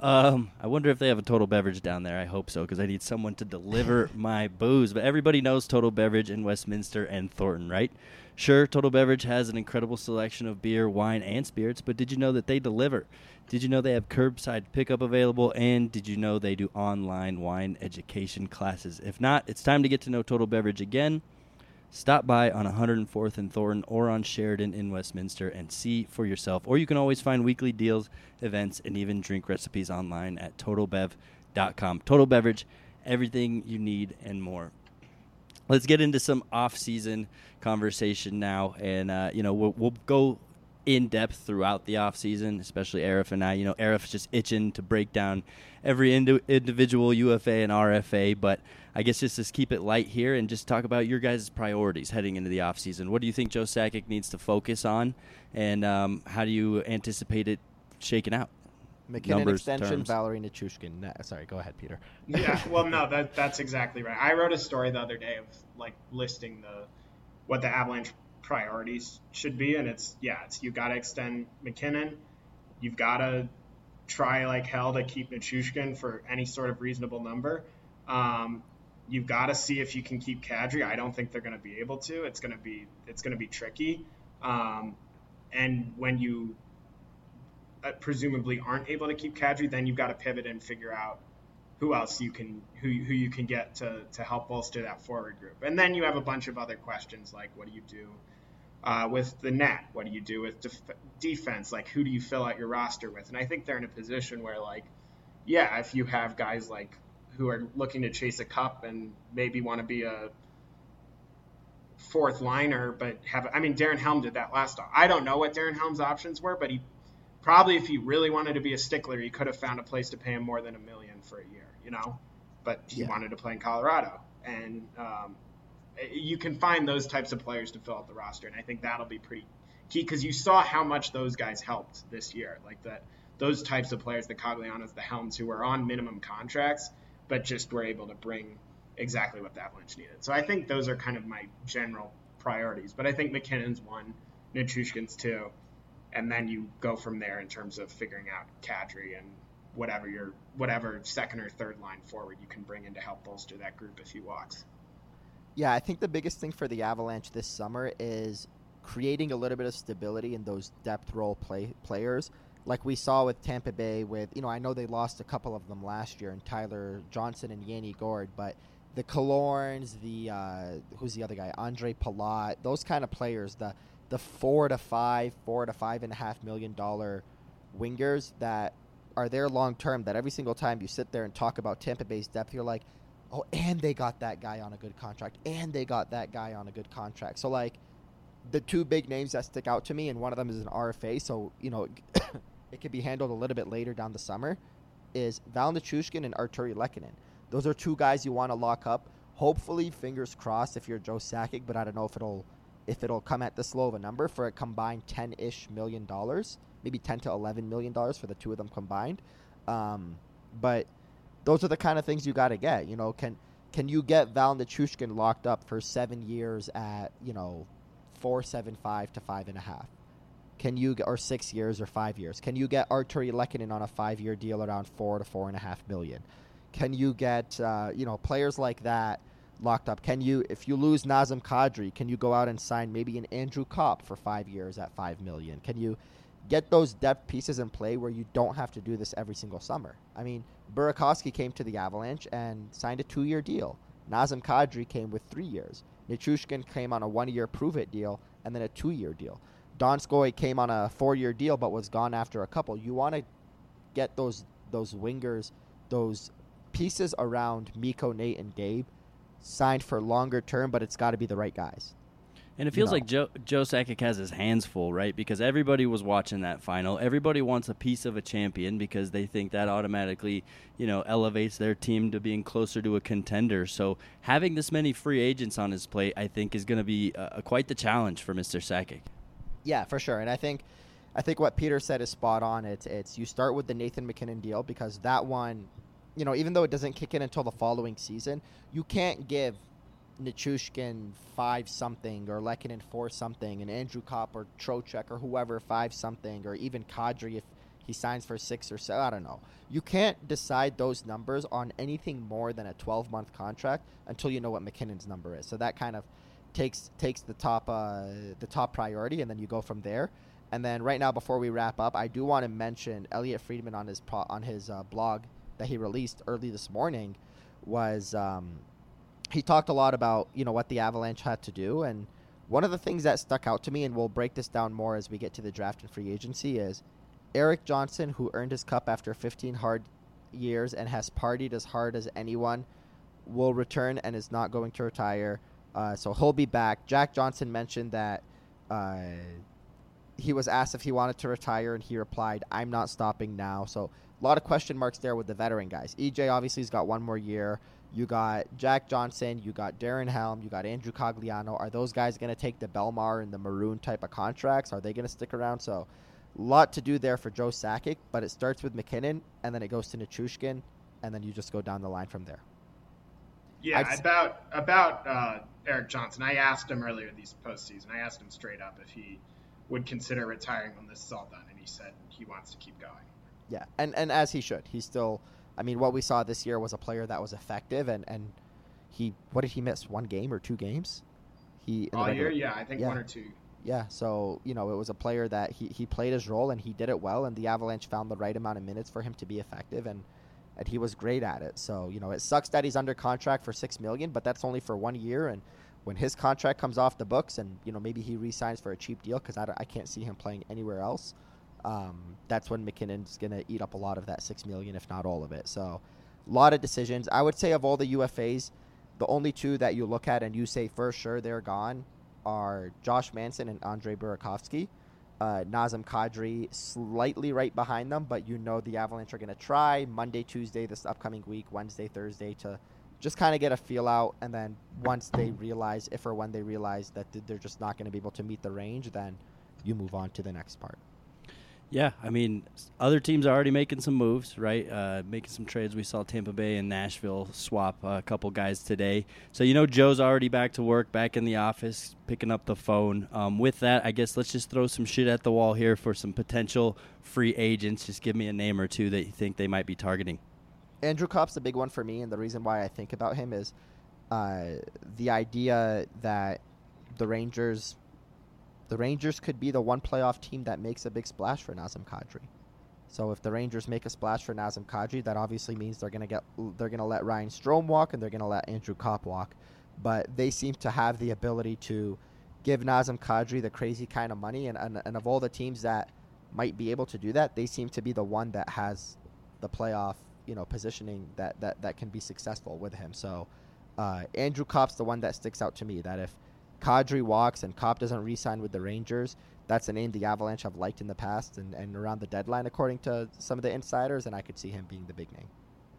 Um, I wonder if they have a Total Beverage down there. I hope so because I need someone to deliver my booze. But everybody knows Total Beverage in Westminster and Thornton, right? Sure, Total Beverage has an incredible selection of beer, wine, and spirits, but did you know that they deliver? Did you know they have curbside pickup available? And did you know they do online wine education classes? If not, it's time to get to know Total Beverage again. Stop by on 104th and Thornton or on Sheridan in Westminster and see for yourself. Or you can always find weekly deals, events, and even drink recipes online at totalbev.com. Total Beverage, everything you need and more. Let's get into some off-season conversation now, and uh, you know we'll, we'll go in depth throughout the off season, especially Aarif and I. You know, Aarif's just itching to break down every indi- individual UFA and RFA, but I guess just to keep it light here and just talk about your guys' priorities heading into the off season. What do you think Joe Sakic needs to focus on, and um, how do you anticipate it shaking out? MacKinnon Numbers, extension, terms. Valeri Nichushkin. Nah, sorry, go ahead, Peter. yeah, well, no, that that's exactly right. I wrote a story the other day of like listing the what the Avalanche priorities should be, and it's yeah, it's you got to extend MacKinnon, you've got to try like hell to keep Nichushkin for any sort of reasonable number. Um, you've got to see if you can keep Kadri. I don't think they're going to be able to. It's going to be it's going to be tricky. Um, and when you uh, presumably aren't able to keep Kadri, then you've got to pivot and figure out who else you can who who you can get to to help bolster that forward group. And then you have a bunch of other questions like what do you do uh, with the net? What do you do with def- defense? Like who do you fill out your roster with? And I think they're in a position where like yeah, if you have guys like who are looking to chase a cup and maybe want to be a fourth liner, but have I mean Darren Helm did that last. off. I don't know what Darren Helm's options were, but he probably if he really wanted to be a stickler, he could have found a place to pay him more than a million for a year, you know. But he Yeah. wanted to play in Colorado, and um, you can find those types of players to fill out the roster, and I think that'll be pretty key because you saw how much those guys helped this year, like that those types of players, the Coglianos, the Helms, who were on minimum contracts, but just were able to bring exactly what the Avalanche needed. So I think those are kind of my general priorities. But I think MacKinnon's one, Nichushkin's two, and then you go from there in terms of figuring out Kadri and whatever your whatever second or third line forward you can bring in to help bolster that group if he walks. Yeah, I think the biggest thing for the Avalanche this summer is creating a little bit of stability in those depth role play players. Like we saw with Tampa Bay, with you know, I know they lost a couple of them last year, and Tyler Johnson and Yanni Gourde, but the Killorns, the uh, who's the other guy, Ondrej Palat, those kind of players, the the four to five, four to five and a half million dollar wingers that are there long term. That every single time you sit there and talk about Tampa Bay's depth, you're like, oh, and they got that guy on a good contract, and they got that guy on a good contract. So like, the two big names that stick out to me, and one of them is an RFA, so you know, it could be handled a little bit later down the summer. Is Val Nichushkin and Artturi Lehkonen. Those are two guys you want to lock up. Hopefully, fingers crossed if you're Joe Sakic, but I don't know if it'll if it'll come at this low of a number for a combined ten ish million dollars, maybe ten to eleven million dollars for the two of them combined. Um, but those are the kind of things you got to get. You know, can can you get Val Nichushkin locked up for seven years at you know four seven five to five and a half? Can you get or six years or five years? Can you get Artturi Lehkonen on a five year deal around four to four and a half million? Can you get uh, you know players like that locked up? Can you if you lose Nazem Kadri, can you go out and sign maybe an Andrew Copp for five years at five million? Can you get those depth pieces in play where you don't have to do this every single summer. I mean, Burakovsky came to the Avalanche and signed a two-year deal. Nazem Kadri came with three years. Nichushkin came on a one-year prove-it deal and then a two-year deal. Donskoy came on a four-year deal but was gone after a couple. You want to get those those wingers, those pieces around Mikko, Nate, and Gabe signed for longer term, but it's got to be the right guys. And it feels like Joe Joe Sakic has his hands full, right? Because everybody was watching that final. Everybody wants a piece of a champion because they think that automatically, you know, elevates their team to being closer to a contender. So having this many free agents on his plate, I think, is going to be uh, quite the challenge for Mr. Sakic. Yeah, for sure. And I think I think what Peter said is spot on. It's it's you start with the Nathan MacKinnon deal because that one, you know, even though it doesn't kick in until the following season, you can't give Nichushkin five something or Lehkonen four something and Andrew Copp or Trocheck or whoever five something or even Kadri if he signs for six or seven. I don't know. You can't decide those numbers on anything more than a 12 month contract until you know what MacKinnon's number is. So that kind of takes takes the top uh, the top priority, and then you go from there. And then right now, before we wrap up, I do want to mention Elliotte Friedman on his pro- on his uh, blog that he released early this morning was um, he talked a lot about you know what the Avalanche had to do, and one of the things that stuck out to me, and we'll break this down more as we get to the draft and free agency, is Erik Johnson, who earned his cup after 15 hard years and has partied as hard as anyone, will return and is not going to retire. Uh, so he'll be back. Jack Johnson mentioned that uh, he was asked if he wanted to retire, and he replied, "I'm not stopping now." So a lot of question marks there with the veteran guys. EJ obviously has got one more year. You got Jack Johnson, you got Darren Helm, you got Andrew Cogliano. Are those guys going to take the Bellemare and the Maroon type of contracts? Are they going to stick around? So, a lot to do there for Joe Sakic, but it starts with MacKinnon, and then it goes to Nichushkin, and then you just go down the line from there. Yeah, s- about about uh, Erik Johnson. I asked him earlier these postseason. I asked him straight up if he would consider retiring when this is all done, and he said he wants to keep going. Yeah, and and as he should. He's still. I mean, what we saw this year was a player that was effective, and and he what did he miss? One game or two games? He All year, yeah, I think Yeah. one or two. Yeah, so you know it was a player that he, he played his role and he did it well, and the Avalanche found the right amount of minutes for him to be effective, and and he was great at it. So you know it sucks that he's under contract for six million, but that's only for one year, and when his contract comes off the books, and you know maybe he re-signs for a cheap deal because I, I can't see him playing anywhere else. Um, that's when MacKinnon's gonna eat up a lot of that six million, if not all of it. So a lot of decisions. I would say of all the UFAs, the only two that you look at and you say for sure they're gone are Josh Manson and Andre Burakovsky. Uh, Nazem Kadri slightly right behind them, but you know the Avalanche are going to try Monday, Tuesday, this upcoming week, Wednesday, Thursday to just kind of get a feel out. And then once they realize, if or when they realize that they're just not going to be able to meet the range, then you move on to the next part. Yeah, I mean, other teams are already making some moves, right? Uh, making some trades. We saw Tampa Bay and Nashville swap a couple guys today. So, you know, Joe's already back to work, back in the office, picking up the phone. Um, with that, I guess let's just throw some shit at the wall here for some potential free agents. Just give me a name or two that you think they might be targeting. Andrew Copp's a big one for me, and the reason why I think about him is uh, the idea that the Rangers, the Rangers could be the one playoff team that makes a big splash for Nazem Kadri. So if the Rangers make a splash for Nazem Kadri, that obviously means they're gonna get they're gonna let Ryan Strome walk and they're gonna let Andrew Copp walk. But they seem to have the ability to give Nazem Kadri the crazy kind of money, and, and and of all the teams that might be able to do that, they seem to be the one that has the playoff you know positioning that that that can be successful with him. So uh, Andrew Copp's the one that sticks out to me. That if Kadri walks and Copp doesn't re-sign with the Rangers, that's a name the Avalanche have liked in the past and, and around the deadline, according to some of the insiders, and I could see him being the big name.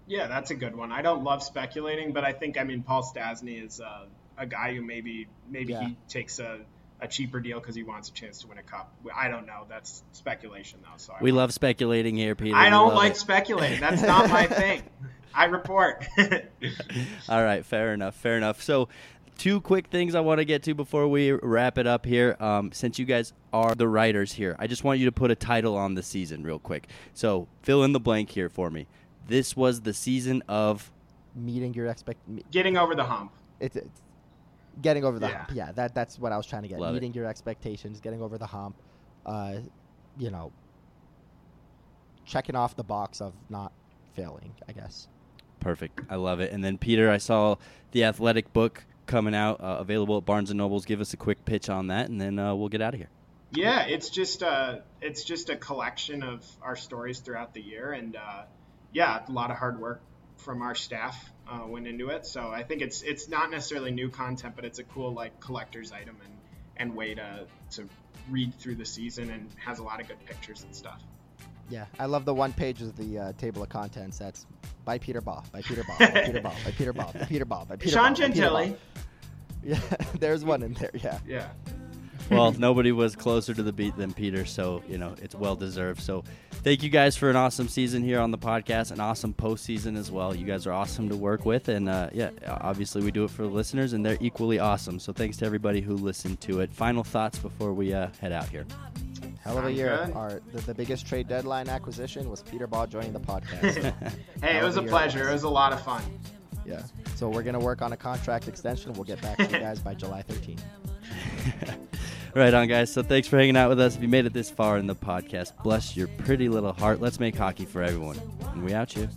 Yeah, that's a good one. I don't love speculating, but I think I mean Paul Stastny is uh, a guy who maybe maybe Yeah. he takes a, a cheaper deal because he wants a chance to win a cup. I don't know. That's speculation though. So I We won't- love speculating here, Peter. I don't like it. speculating. That's not my thing. I report. All right, fair enough, fair enough. So, two quick things I want to get to before we wrap it up here. Um, since you guys are the writers here, I just want you to put a title on the season real quick. So, fill in the blank here for me. This was the season of. Meeting your expect, me- Getting over the hump. it's, it's getting over the Yeah. hump. Yeah, that that's what I was trying to get. Love it. Meeting your expectations, getting over the hump. Uh, you know, checking off the box of not failing, I guess. Perfect. I love it. And then Peter, I saw the athletic book coming out, uh, available at Barnes and Nobles. Give us a quick pitch on that, and then uh, we'll get out of here. Yeah, it's just a it's just a collection of our stories throughout the year, and uh, yeah, a lot of hard work from our staff uh, went into it. So I think it's it's not necessarily new content, but it's a cool like collector's item and and way to to read through the season, and has a lot of good pictures and stuff. Yeah, I love the one page of the uh, table of contents. That's by Peter Baugh, by Peter Baugh, by Peter Baugh, by Peter Baugh, by Peter Baugh, by Peter Sean Baugh, by Peter Gentili. Yeah, there's one in there. Yeah. Yeah. Well, nobody was closer to the beat than Peter, so you know it's well deserved. So, thank you guys for an awesome season here on the podcast, an awesome postseason as well. You guys are awesome to work with, and uh, yeah, obviously we do it for the listeners, and they're equally awesome. So, thanks to everybody who listened to it. Final thoughts before we uh, head out here. Hell of a year. Our the, the biggest trade deadline acquisition was Peter Baugh joining the podcast. Hey, it was a a year. pleasure. It was a lot of fun. yeah. So we're gonna work on a contract extension. We'll get back to you guys by July 13th. Right on, guys. So, thanks for hanging out with us. If you made it this far in the podcast, bless your pretty little heart. Let's make hockey for everyone, and we out you.